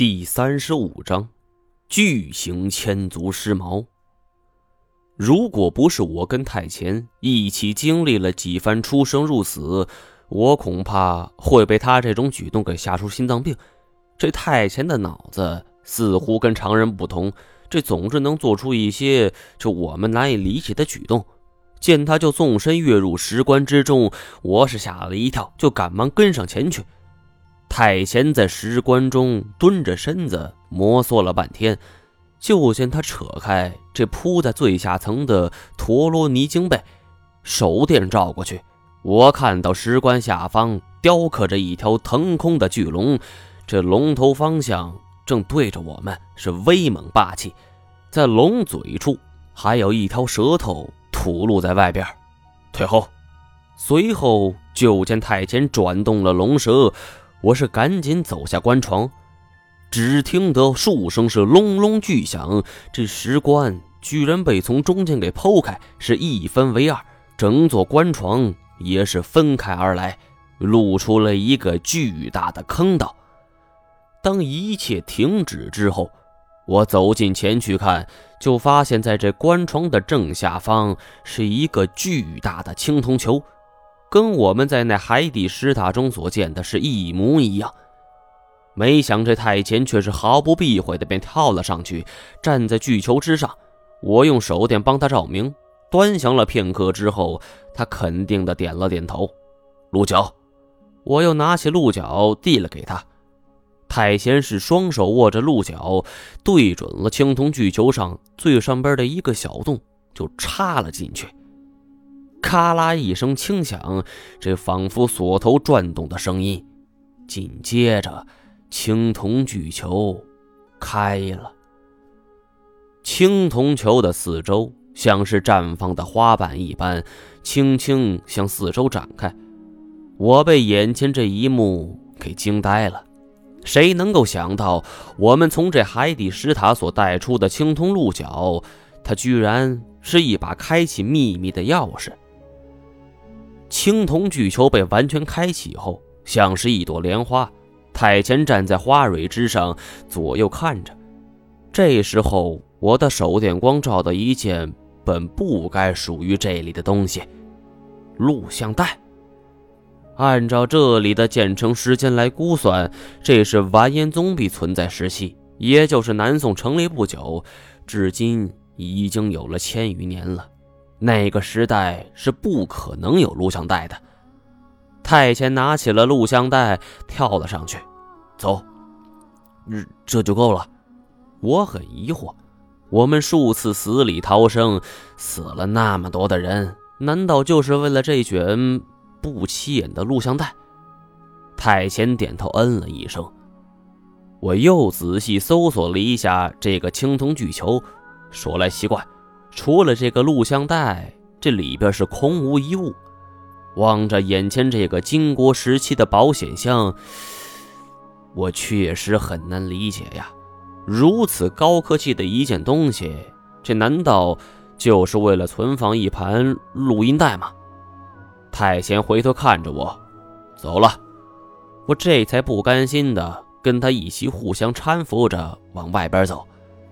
第三十五章，巨型千足尸毛。如果不是我跟太乾一起经历了几番出生入死，我恐怕会被他这种举动给吓出心脏病。这太乾的脑子似乎跟常人不同，这总是能做出一些就我们难以理解的举动。见他就纵身跃入石棺之中，我是吓了一跳，就赶忙跟上前去。太贤在石棺中蹲着身子摩挲了半天，就见他扯开这铺在最下层的陀罗尼经被，手电照过去，我看到石棺下方雕刻着一条腾空的巨龙，这龙头方向正对着我们，是威猛霸气。在龙嘴处还有一条舌头吐露在外边。退后，随后就见太监转动了龙舌。我是赶紧走下棺床，只听得数声是隆隆巨响，这石棺居然被从中间给剖开，是一分为二，整座棺床也是分开而来，露出了一个巨大的坑道。当一切停止之后，我走近前去看，就发现在这棺床的正下方是一个巨大的青铜球。跟我们在那海底石塔中所见的是一模一样，没想这太监却是毫不避讳的便跳了上去，站在巨球之上。我用手电帮他照明，端详了片刻之后，他肯定的点了点头。鹿角，我又拿起鹿角递了给他。太监是双手握着鹿角，对准了青铜巨球上最上边的一个小洞，就插了进去。咔啦一声轻响，这仿佛锁头转动的声音。紧接着，青铜巨球开了。青铜球的四周像是绽放的花瓣一般，轻轻向四周展开。我被眼前这一幕给惊呆了。谁能够想到，我们从这海底石塔所带出的青铜鹿角，它居然是一把开启秘密的钥匙？青铜巨球被完全开启后，像是一朵莲花。太前站在花蕊之上，左右看着。这时候，我的手电光照到一件本不该属于这里的东西——录像带。按照这里的建成时间来估算，这是完颜宗弼存在时期，也就是南宋成立不久，至今已经有了千余年了。那个时代是不可能有录像带的。太监拿起了录像带，跳了上去，走，这这就够了。我很疑惑，我们数次死里逃生，死了那么多的人，难道就是为了这卷不起眼的录像带？太监点头，嗯了一声。我又仔细搜索了一下这个青铜巨球，说来奇怪。除了这个录像带，这里边是空无一物。望着眼前这个金国时期的保险箱，我确实很难理解呀。如此高科技的一件东西，这难道就是为了存放一盘录音带吗？太贤回头看着我，走了。我这才不甘心的跟他一起互相搀扶着往外边走。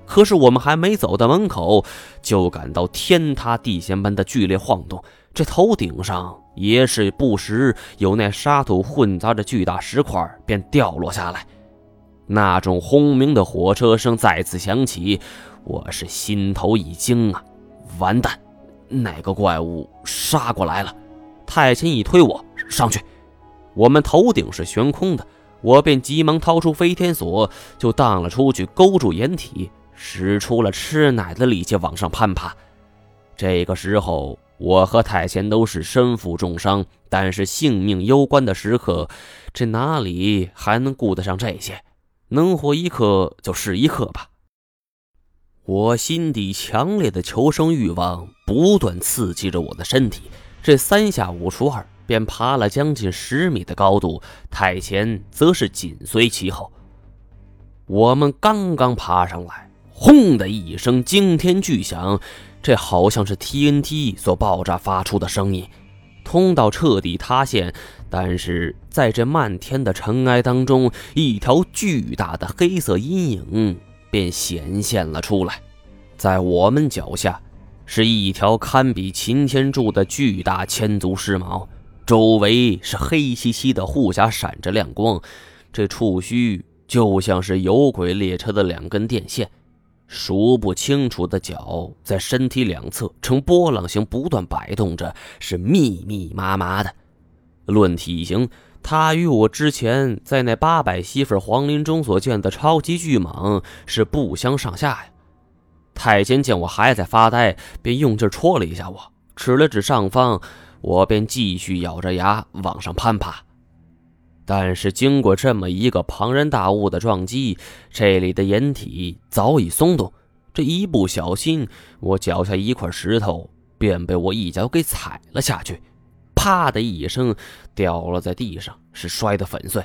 可是我们还没走到门口，就感到天塌地陷般的剧烈晃动。这头顶上也是不时有那沙土混杂着巨大石块便掉落下来。那种轰鸣的火车声再次响起，我是心头一惊啊！完蛋，那个怪物杀过来了！太监一推我上去，我们头顶是悬空的，我便急忙掏出飞天锁，就荡了出去，勾住掩体。使出了吃奶的力气往上攀爬，这个时候我和太贤都是身负重伤，但是性命攸关的时刻，这哪里还能顾得上这些？能活一刻就是一刻吧。我心底强烈的求生欲望不断刺激着我的身体，这三下五除二便爬了将近十米的高度，太贤则是紧随其后。我们刚刚爬上来。轰的一声惊天巨响，这好像是 TNT 所爆炸发出的声音。通道彻底塌陷，但是在这漫天的尘埃当中，一条巨大的黑色阴影便显现了出来。在我们脚下，是一条堪比擎天柱的巨大千足尸毛，周围是黑漆漆的护甲闪着亮光，这触须就像是有轨列车的两根电线。数不清楚的脚在身体两侧呈波浪形不断摆动着，是密密麻麻的。论体型，它与我之前在那八百媳妇皇陵中所见的超级巨蟒是不相上下呀。太监见我还在发呆，便用劲戳了一下我，指了指上方，我便继续咬着牙往上攀爬。但是经过这么一个庞然大物的撞击，这里的掩体早已松动。这一不小心，我脚下一块石头便被我一脚给踩了下去，啪的一声掉落在地上，是摔得粉碎。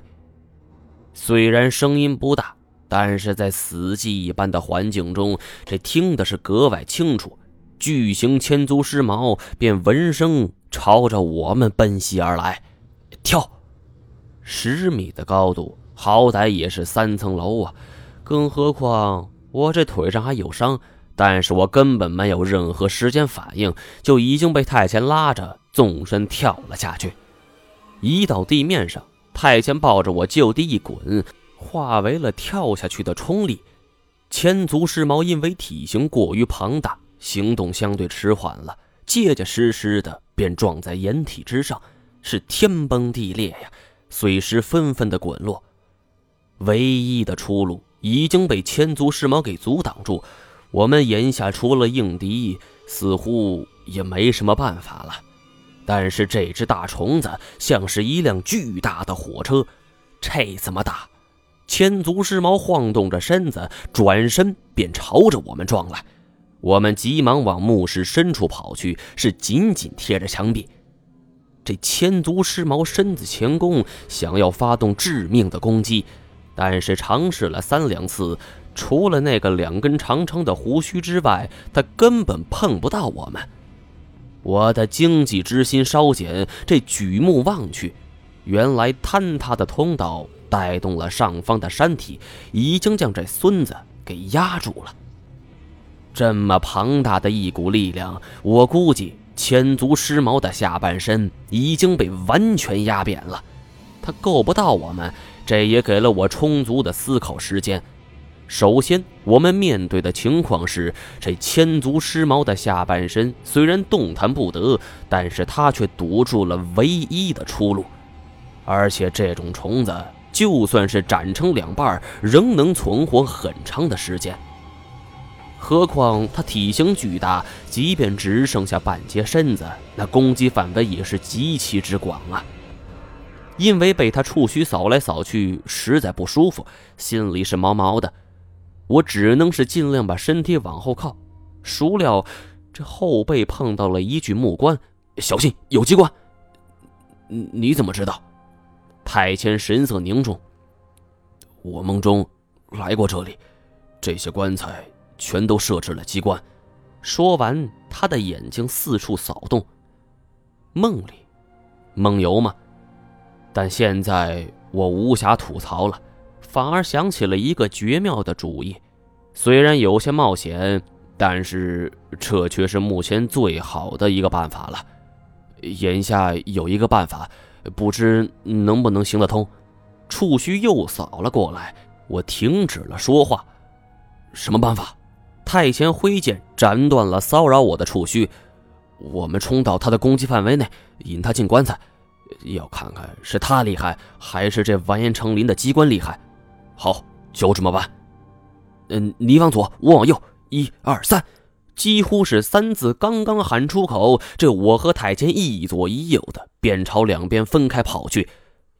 虽然声音不大，但是在死寂一般的环境中，这听的是格外清楚。巨型千足尸毛便闻声朝着我们奔袭而来，跳。十米的高度，好歹也是三层楼啊！更何况我这腿上还有伤，但是我根本没有任何时间反应，就已经被太监拉着纵身跳了下去。一到地面上，太监抱着我就地一滚，化为了跳下去的冲力。千足狮猫因为体型过于庞大，行动相对迟缓了，结结实实的便撞在掩体之上，是天崩地裂呀！碎石纷纷的滚落，唯一的出路已经被千足尸猫给阻挡住。我们眼下除了应敌，似乎也没什么办法了。但是这只大虫子像是一辆巨大的火车，这怎么打？千足尸猫晃动着身子，转身便朝着我们撞来。我们急忙往墓室深处跑去，是紧紧贴着墙壁。这千足狮毛身子前弓，想要发动致命的攻击，但是尝试了三两次，除了那个两根长长的胡须之外，他根本碰不到我们。我的惊悸之心稍减，这举目望去，原来坍塌的通道带动了上方的山体，已经将这孙子给压住了。这么庞大的一股力量，我估计。千足尸毛的下半身已经被完全压扁了，他够不到我们，这也给了我充足的思考时间。首先，我们面对的情况是，这千足尸毛的下半身虽然动弹不得，但是它却堵住了唯一的出路，而且这种虫子就算是斩成两半，仍能存活很长的时间。何况他体型巨大，即便只剩下半截身子，那攻击范围也是极其之广啊！因为被他触须扫来扫去，实在不舒服，心里是毛毛的。我只能是尽量把身体往后靠。孰料这后背碰到了一具木棺，小心有机关！你怎么知道？太谦神色凝重。我梦中来过这里，这些棺材。全都设置了机关。说完，他的眼睛四处扫动。梦里，梦游吗？但现在我无暇吐槽了，反而想起了一个绝妙的主意。虽然有些冒险，但是这却是目前最好的一个办法了。眼下有一个办法，不知能不能行得通。触须又扫了过来，我停止了说话。什么办法？太前挥剑斩断了骚扰我的触须，我们冲到他的攻击范围内，引他进棺材，要看看是他厉害，还是这完颜成林的机关厉害。好，就这么办。嗯，你往左，我往右，一二三，几乎是三字刚刚喊出口，这我和太监一左一右的便朝两边分开跑去。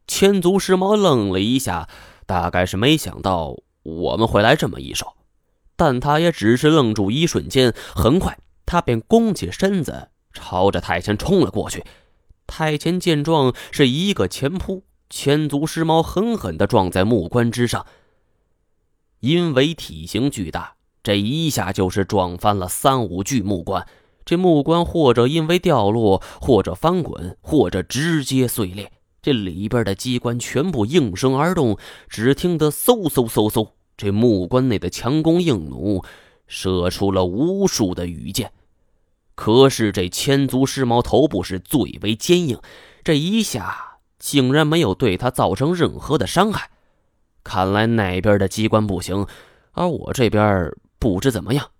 千足石猫愣了一下，大概是没想到我们会来这么一手。但他也只是愣住一瞬间，很快他便弓起身子，朝着太前冲了过去。太前见状，是一个前扑，千足狮猫狠狠地撞在木棺之上。因为体型巨大，这一下就是撞翻了三五具木棺。这木棺或者因为掉落，或者翻滚，或者直接碎裂。这里边的机关全部应声而动，只听得嗖嗖嗖嗖，这木棺内的强弓硬弩射出了无数的羽箭。可是这千足尸猫头部是最为坚硬，这一下竟然没有对他造成任何的伤害。看来那边的机关不行，而我这边不知怎么样。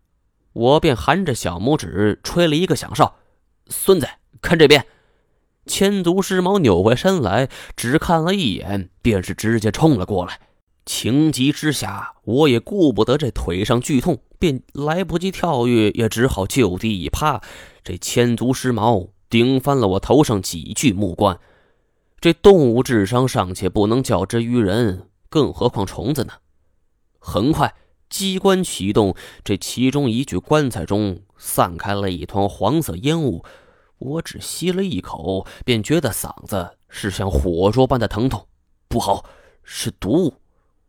我便含着小拇指吹了一个响哨：“孙子，看这边！”千足尸猫扭回身来，只看了一眼，便是直接冲了过来。情急之下，我也顾不得这腿上剧痛，便来不及跳跃，也只好就地一趴。这千足尸猫顶翻了我头上几具木棺。这动物智商尚且不能较之于人，更何况虫子呢？很快。机关启动，这其中一具棺材中散开了一团黄色烟雾。我只吸了一口，便觉得嗓子是像火灼般的疼痛。不好，是毒物！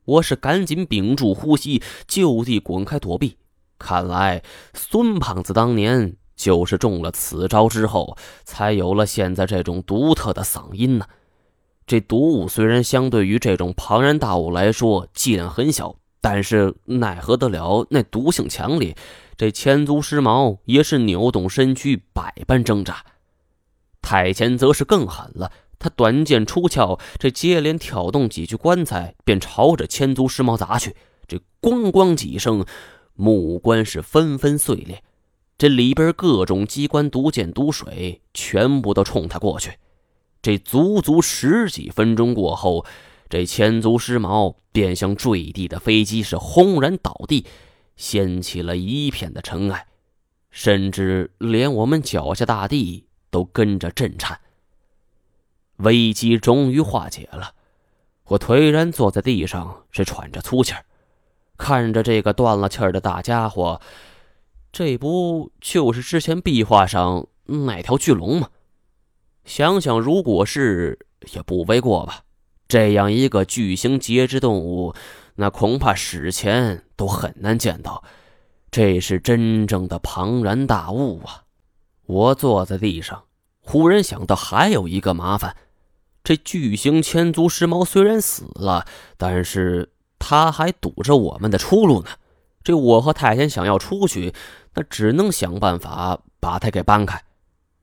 我是赶紧屏住呼吸，就地滚开躲避。看来孙胖子当年就是中了此招之后，才有了现在这种独特的嗓音呢。这毒物虽然相对于这种庞然大物来说剂量很小。但是奈何得了那毒性强烈，这千足尸毛也是扭动身躯，百般挣扎。太监则是更狠了，他短剑出鞘，这接连挑动几具棺材，便朝着千足尸毛砸去。这咣咣几声，木棺是纷纷碎裂，这里边各种机关、毒箭、毒水全部都冲他过去。这足足十几分钟过后。这千足尸毛便像坠地的飞机，是轰然倒地，掀起了一片的尘埃，甚至连我们脚下大地都跟着震颤。危机终于化解了，我颓然坐在地上，是喘着粗气儿，看着这个断了气儿的大家伙，这不就是之前壁画上那条巨龙吗？想想，如果是，也不为过吧。这样一个巨型节肢动物，那恐怕史前都很难见到。这是真正的庞然大物啊！我坐在地上，忽然想到还有一个麻烦：这巨型千足尸猫虽然死了，但是它还堵着我们的出路呢。这我和太监想要出去，那只能想办法把它给搬开，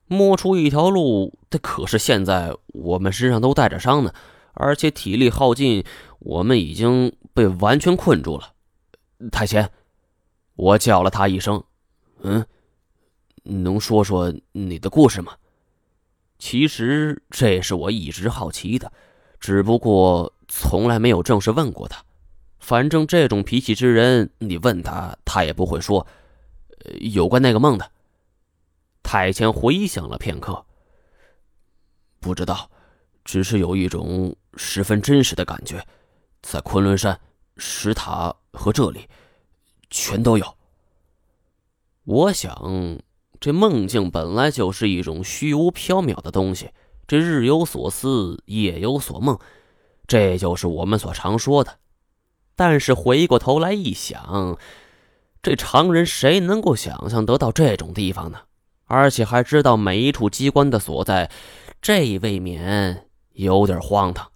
摸出一条路。这可是现在我们身上都带着伤呢。而且体力耗尽，我们已经被完全困住了。太贤，我叫了他一声：“嗯，能说说你的故事吗？”其实这是我一直好奇的，只不过从来没有正式问过他。反正这种脾气之人，你问他，他也不会说。有关那个梦的，太谦回想了片刻，不知道。只是有一种十分真实的感觉，在昆仑山、石塔和这里，全都有。我想，这梦境本来就是一种虚无缥缈的东西，这日有所思，夜有所梦，这就是我们所常说的。但是回过头来一想，这常人谁能够想象得到这种地方呢？而且还知道每一处机关的所在，这未免……有点荒唐，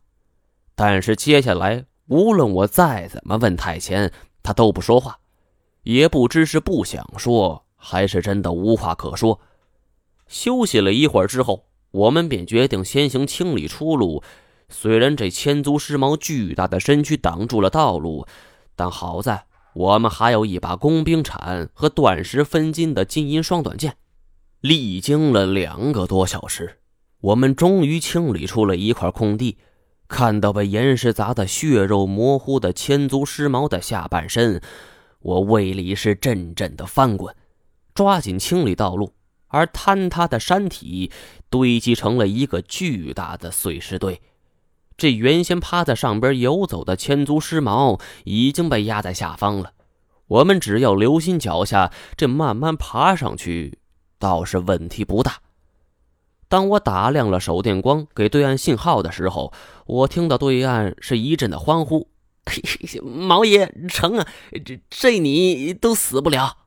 但是接下来无论我再怎么问太前，他都不说话，也不知是不想说，还是真的无话可说。休息了一会儿之后，我们便决定先行清理出路。虽然这千足尸猫巨大的身躯挡住了道路，但好在我们还有一把工兵铲和断石分金的金银双短剑。历经了两个多小时。我们终于清理出了一块空地，看到被岩石砸得血肉模糊的千足尸毛的下半身，我胃里是阵阵的翻滚，抓紧清理道路。而坍塌的山体堆积成了一个巨大的碎石堆，这原先趴在上边游走的千足狮毛已经被压在下方了。我们只要留心脚下，这慢慢爬上去，倒是问题不大。当我打亮了手电光给对岸信号的时候，我听到对岸是一阵的欢呼：“ 嘿嘿毛爷成啊，这这你都死不了。”